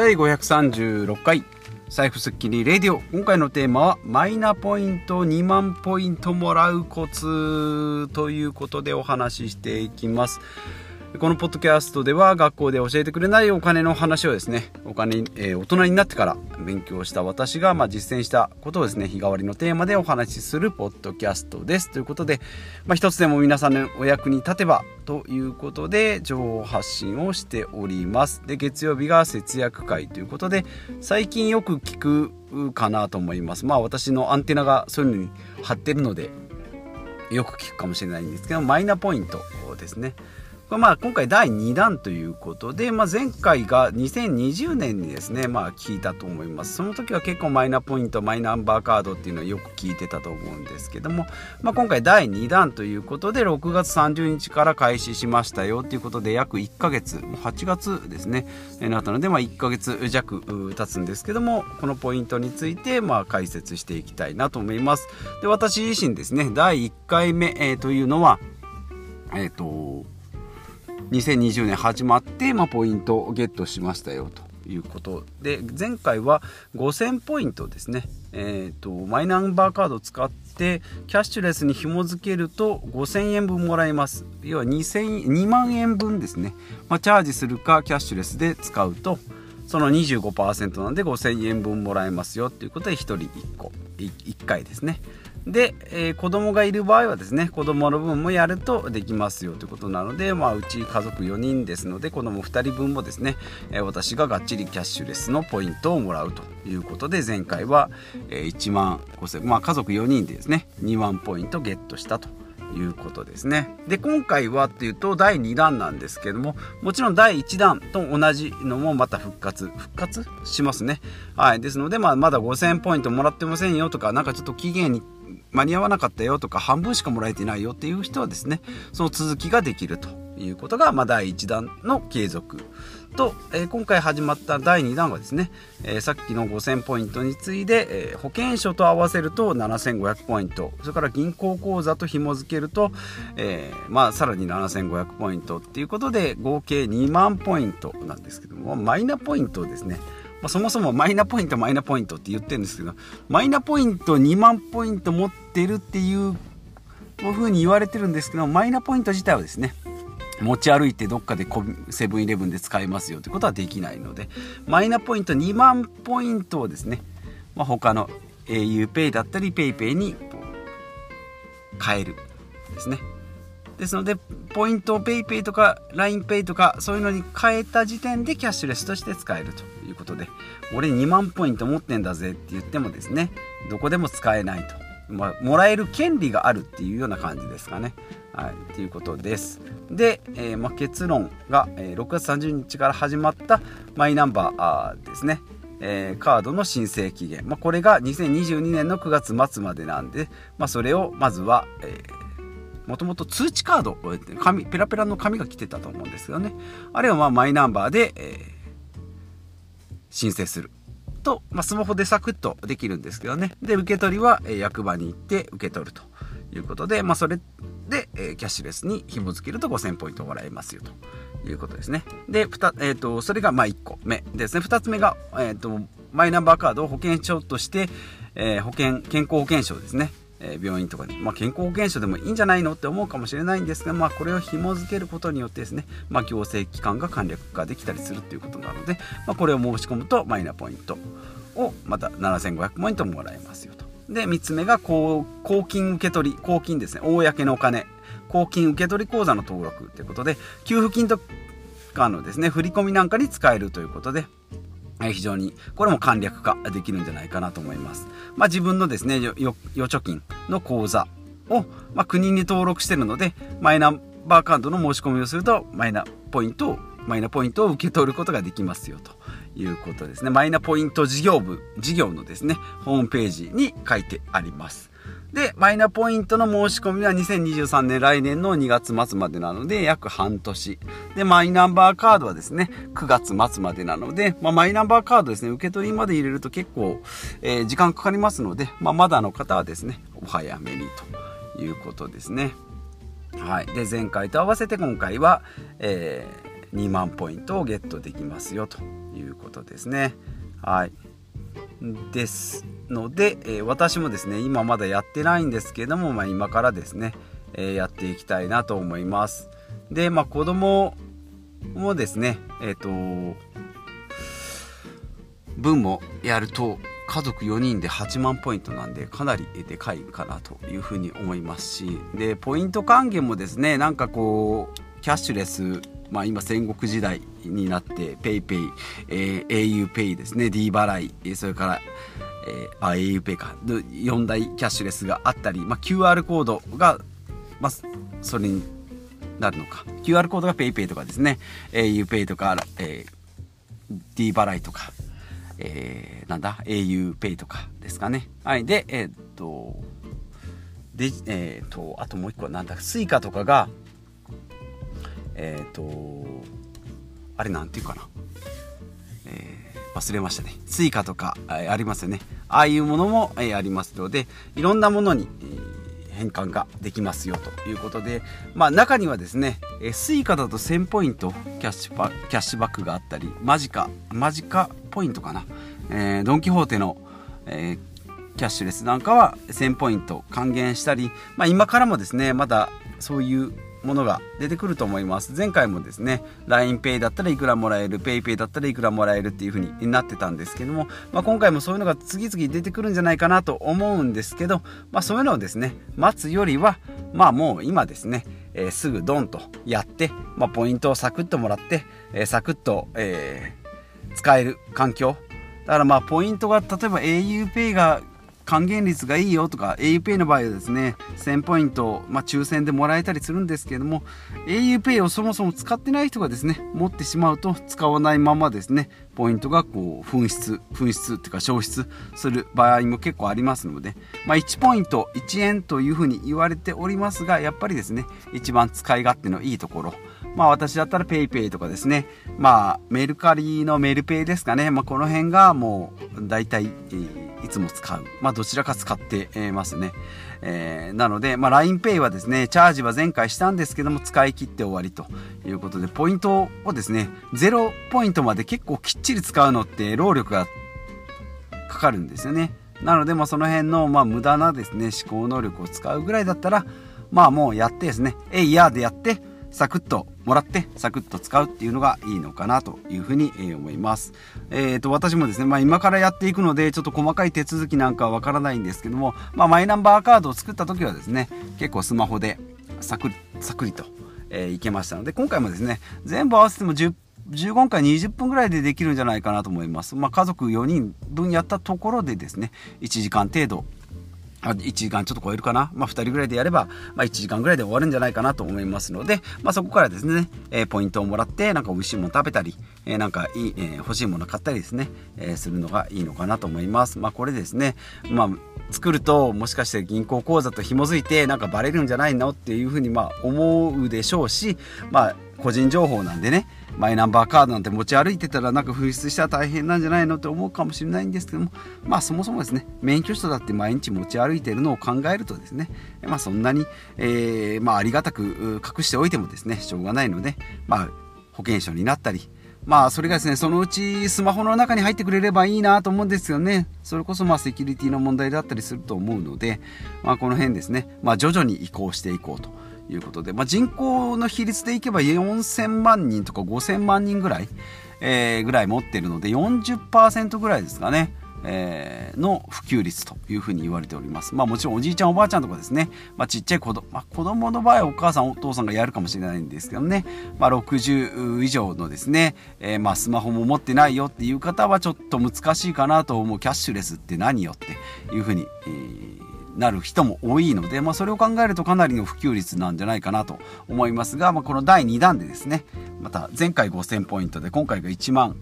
第536回財布スッキリレディオ。今回のテーマはマイナポイント2万ポイントもらうコツということでお話ししていきます。このポッドキャストでは学校で教えてくれないお金の話をですねお金、えー、大人になってから勉強した私が、まあ、実践したことをですね日替わりのテーマでお話しするポッドキャストです。ということで、まあ、一つでも皆さんのお役に立てばということで情報発信をしております。で月曜日が節約会ということで最近よく聞くかなと思います。まあ私のアンテナがそういうのに張ってるのでよく聞くかもしれないんですけどマイナポイントですね。まあ、今回第2弾ということで、まあ、前回が2020年にですね、まあ、聞いたと思います。その時は結構マイナポイントマイナンバーカードっていうのをよく聞いてたと思うんですけども、まあ、今回第2弾ということで6月30日から開始しましたよということで約1ヶ月8月ですね。なったので、まあ、1ヶ月弱経つんですけどもこのポイントについてまあ解説していきたいなと思います。で私自身ですね第1回目、えー、というのはえっ、ー、と2020年始まって、まあ、ポイントをゲットしましたよということで前回は5000ポイントですね、えーと、マイナンバーカードを使ってキャッシュレスに紐付けると5000円分もらえます。要は2000 2万円分ですね、まあ、チャージするかキャッシュレスで使うとその25%なんで5000円分もらえますよということで1人1個1回ですね。で、えー、子供がいる場合はですね子供の分もやるとできますよということなので、まあ、うち家族4人ですので子供2人分もですね、えー、私ががっちりキャッシュレスのポイントをもらうということで前回は、えー、1万5000まあ家族4人でですね2万ポイントゲットしたということですね。で、今回はっていうと第2弾なんですけども、もちろん第1弾と同じのもまた復活、復活しますね。はい。ですので、まあ、まだ5000ポイントもらってませんよとか、なんかちょっと期限に間に合わなかったよとか、半分しかもらえてないよっていう人はですね、その続きができるということが、まあ、第1弾の継続と、えー、今回始まった第2弾はですね、えー、さっきの5000ポイントに次いで、えー、保険証と合わせると7500ポイントそれから銀行口座と紐付けると、えまあ、さらに7500ポイントっていうことで合計2万ポイントなんですけどもマイナポイントですね、そもそもマイナポイントマイナポイントって言ってるんですけどマイナポイント2万ポイント持ってるっていうふうに言われてるんですけどマイナポイント自体はですね持ち歩いてどっかでセブンイレブンで使えますよってことはできないのでマイナポイント2万ポイントをですね、まあ、他の auPay だったり PayPay に変えるですね。ですのでポイントを PayPay とか LINEPay とかそういうのに変えた時点でキャッシュレスとして使えるということで俺2万ポイント持ってんだぜって言ってもですねどこでも使えないと、まあ、もらえる権利があるっていうような感じですかね。はい、ということです。で、えー、まあ、結論が、えー、6月30日から始まったマイナンバーですね。えー、カードの申請期限、まあ、これが2022年の9月末までなんで、まあ、それをまずは、えもともと通知カード紙ペラペラの紙が来てたと思うんですよね。あれをまマイナンバーで、え、申請する。と、まあ、スマホでサクッとできるんですけどねで受け取りは、え役場に行って受け取るということで、まあ、それで、え、キャッシュレスに紐付けると5000ポイントもらえますよということですね。で、えーと、それがまあ1個目ですね。2つ目が、えーと、マイナンバーカードを保険証として、えー、保険健康保険証ですね。え、病院とかで、まあ、健康保険証でもいいんじゃないのって思うかもしれないんですが、まあ、これを紐付けることによってですね、まあ、行政機関が簡略化できたりするということなので、ま、これを申し込むとマイナポイントをまた7500ポイントもらえますよと。で、3つ目が公金受取、公金ですね、公のお金、公金受取口座の登録ということで、給付金とかのですね、振り込みなんかに使えるということで、非常に、これも簡略化できるんじゃないかなと思います。まあ、自分のですね、預貯金の口座を、まあ、国に登録してるので、マイナンバーカードの申し込みをすると、マイナポイントを、マイナポイントを受け取ることができますよと。いうことですね。マイナポイント事業部、事業のですね、ホームページに書いてあります。で、マイナポイントの申し込みは2023年来年の2月末までなので、約半年。で、マイナンバーカードはですね、9月末までなので、まあ、マイナンバーカードですね、受け取りまで入れると結構、えー、時間かかりますので、まあ、まだの方はですね、お早めにということですね。はい。で、前回と合わせて今回は、えー2万ポイントをゲットできますよということですね。はい。ですので、えー、私もですね今まだやってないんですけども、まあ、今からですね、えー、やっていきたいなと思います。でまあ子供もですねえっ、ー、と分もやると家族4人で8万ポイントなんでかなりでかいかなというふうに思いますしでポイント還元もですねなんかこうキャッシュレスまあ、今戦国時代になって PayPay、えー、auPay ですね。D 払いそれから、えー、あ auPay か。4大キャッシュレスがあったり、まあ、QR コードが、まあ、それになるのか。QR コードが PayPay とかですね。auPay とか、えー、D 払いとか、えー、なんだ？auPay とかですかね。はい。でえー、っとでえー、っとあともう一個はなんだ？Suica とかがえっ、ー、とあれなんていうかな、えー、忘れましたね。Suica とか、ありますよね。ああいうものも、え、ありますのでいろんなものに、変換ができますよということで、まあ、中にはですね、え、Suica だと1000ポイントキャッシュパキャッシュバックがあったりマジカマジカポイントかな、え、ドン・キホーテの、えーキャッシュレスなんかは1000ポイント還元したり、まあ、今からもですねまだそういうものが出てくると思います。前回もですね LINEPay だったらいくらもらえる PayPay だったらいくらもらえるっていう風になってたんですけども、まあ、今回もそういうのが次々出てくるんじゃないかなと思うんですけど、まあ、そういうのをですね待つよりはまあもう今ですね、えー、すぐドンとやって、まあ、ポイントをサクッともらって、えー、サクッと、えー、使える環境。だからまあポイントが例えば auPay が還元率がいいよとか auPay の場合はですね1000ポイント、まあ、抽選でもらえたりするんですけども auPay をそもそも使ってない人がですね持ってしまうと使わないままですねポイントがこう紛失紛失っていうか消失する場合も結構ありますので、まあ、1ポイント1円というふうに言われておりますがやっぱりですね一番使い勝手のいいところまあ私だったら PayPay とかですね、まあメルカリのメルペイですかね、まあこの辺がもう大体、えーいつも使う。まあ、どちらか使ってますね。えー、なので、まあ、LINEPay はですね、チャージは前回したんですけども、使い切って終わりということで、ポイントをですね、0ポイントまで結構きっちり使うのって労力がかかるんですよね。なので、まあ、その辺の、まあ、無駄なですね、思考能力を使うぐらいだったら、まあ、もうやってですね、えいやでやって、サクッともらってサクッと使うっていうのがいいのかなというふうに思います。えー、と私もですね、まあ、今からやっていくのでちょっと細かい手続きなんかはわからないんですけども、まあ、マイナンバーカードを作った時はですね結構スマホでサクサクリと、えー、いけましたので今回もですね全部合わせても10 15分から20分ぐらいでできるんじゃないかなと思います。まあ、家族4人分やったところでですね、1時間程度1時間ちょっと超えるかな、まあ、2人ぐらいでやれば、まあ、1時間ぐらいで終わるんじゃないかなと思いますので、まあ、そこからですね、えー、ポイントをもらってなんか美味しいもの食べたり、えー、なんかいい、えー、欲しいもの買ったりですね、えするのがいいのかなと思います。ま、これですね、まあ作るともしかして銀行口座と紐づいてなんかバレるんじゃないの？っていうふうにま思うでしょうしまあ個人情報なんでねマイナンバーカードなんて持ち歩いてたらなんか紛失したら大変なんじゃないのって思うかもしれないんですけどもまあそもそもですね免許証だって毎日持ち歩いてるのを考えるとですねまあそんなに、えー、まあありがたく隠しておいてもですねしょうがないのでまあ保険証になったりまあそれがですねそのうちスマホの中に入ってくれればいいなと思うんですよね。それこそまあセキュリティの問題だったりすると思うのでまあこの辺ですねまあ徐々に移行していこうと。いうことで、まあ、人口の比率でいけば4000万人とか5000万人ぐらい、えー、ぐらい持ってるので40%ぐらいですかね。えー、の普及率というふうに言われております。まあもちろんおじいちゃんおばあちゃんとかですね、まあ、ちっちゃい子供、まあ、子供の場合はお母さんお父さんがやるかもしれないんですけどね、まあ、60以上のですね、えー、まあスマホも持ってないよっていう方はちょっと難しいかなと思うキャッシュレスって何よっていうふうに、えーなる人も多いので、まあ、それを考えるとかなりの普及率なんじゃないかなと思いますが、まあ、この第2弾でですねまた前回5000ポイントで今回が1万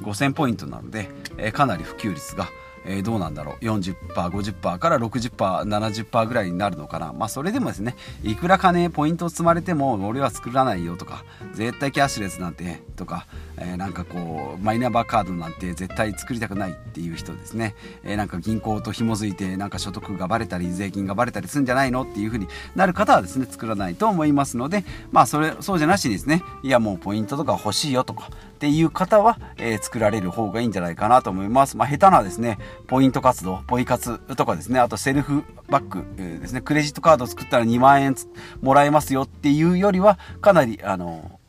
5000ポイントなので、えー、かなり普及率が、えー、どうなんだろう。40%50% から 60%70% ぐらいになるのかな。まあそれでもですねいくら金ポイントを積まれても俺は作らないよとか絶対キャッシュレスなんてとか、えー、なんかこうマイナンバーカードなんて絶対作りたくないっていう人ですね、えー、なんか銀行と紐づいてなんか所得がバレたり税金がバレたりするんじゃないの？っていう風になる方はですね作らないと思いますのでまあそれそうじゃなしにですねいやもうポイントとか欲しいよとかっていう方は、えー、作られる方がいいんじゃないかなと思います。まあ、下手なですね、ポイント活動、ポイ活とかですね、あとセルフバッグ、ですね、クレジットカードを作ったら2万円もらえますよっていうよりは、かなり、あの、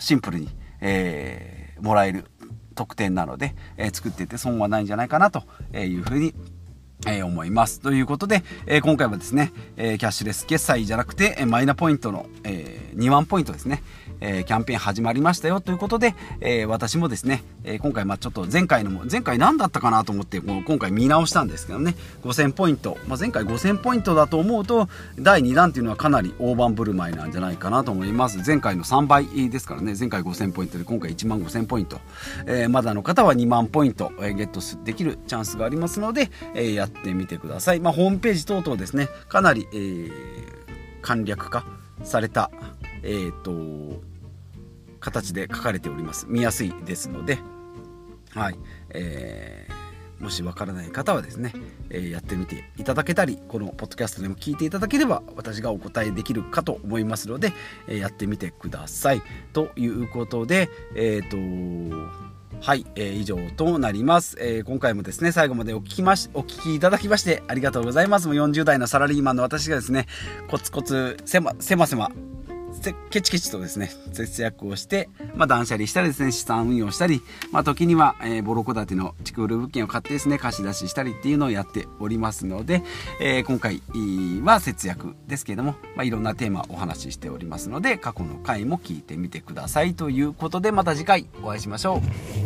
シンプルに、えー、もらえる特典なので、えー、作ってて損はないんじゃないかなというふうにえー、思います。ということで、えー、今回はですね、えー、キャッシュレス決済じゃなくて、えマイナポイントの、え2万ポイントですね、えキャンペーン始まりましたよということで、え私もですね、え今回まあちょっと前回のも、前回何だったかなと思ってこの今回見直したんですけどね、5000ポイント、まあ、前回5000ポイントだと思うと、第2弾っていうのはかなり大盤振る舞いなんじゃないかなと思います。前回の3倍ですからね、前回5000ポイントで今回1万5000ポイント、えまだの方は2万ポイント、えゲットできるチャンスがありますので、えやってみてください。まあ、ホームページ等々ですね、かなり、えー、簡略化された、えーと、形で書かれております。見やすいですので、はい、えー、もしわからない方はですね、えー、やってみていただけたり、このポッドキャストでも聞いていただければ私がお答えできるかと思いますので、えー、やってみてください。ということで、えっ、ー、と、はい、えー、以上となります、えー、今回もですね最後までお聞きましお聞きいただきましてありがとうございますもう40代のサラリーマンの私がですねコツコツせませませまケチケチとですね、節約をして、まあ、断捨離したりですね、資産運用したり、まあ、時には、えー、ボロ戸建ての築古物件を買ってですね、貸し出ししたりっていうのをやっておりますので、えー、今回は節約ですけれども、まあ、いろんなテーマお話ししておりますので、過去の回も聞いてみてくださいということで、また次回お会いしましょう。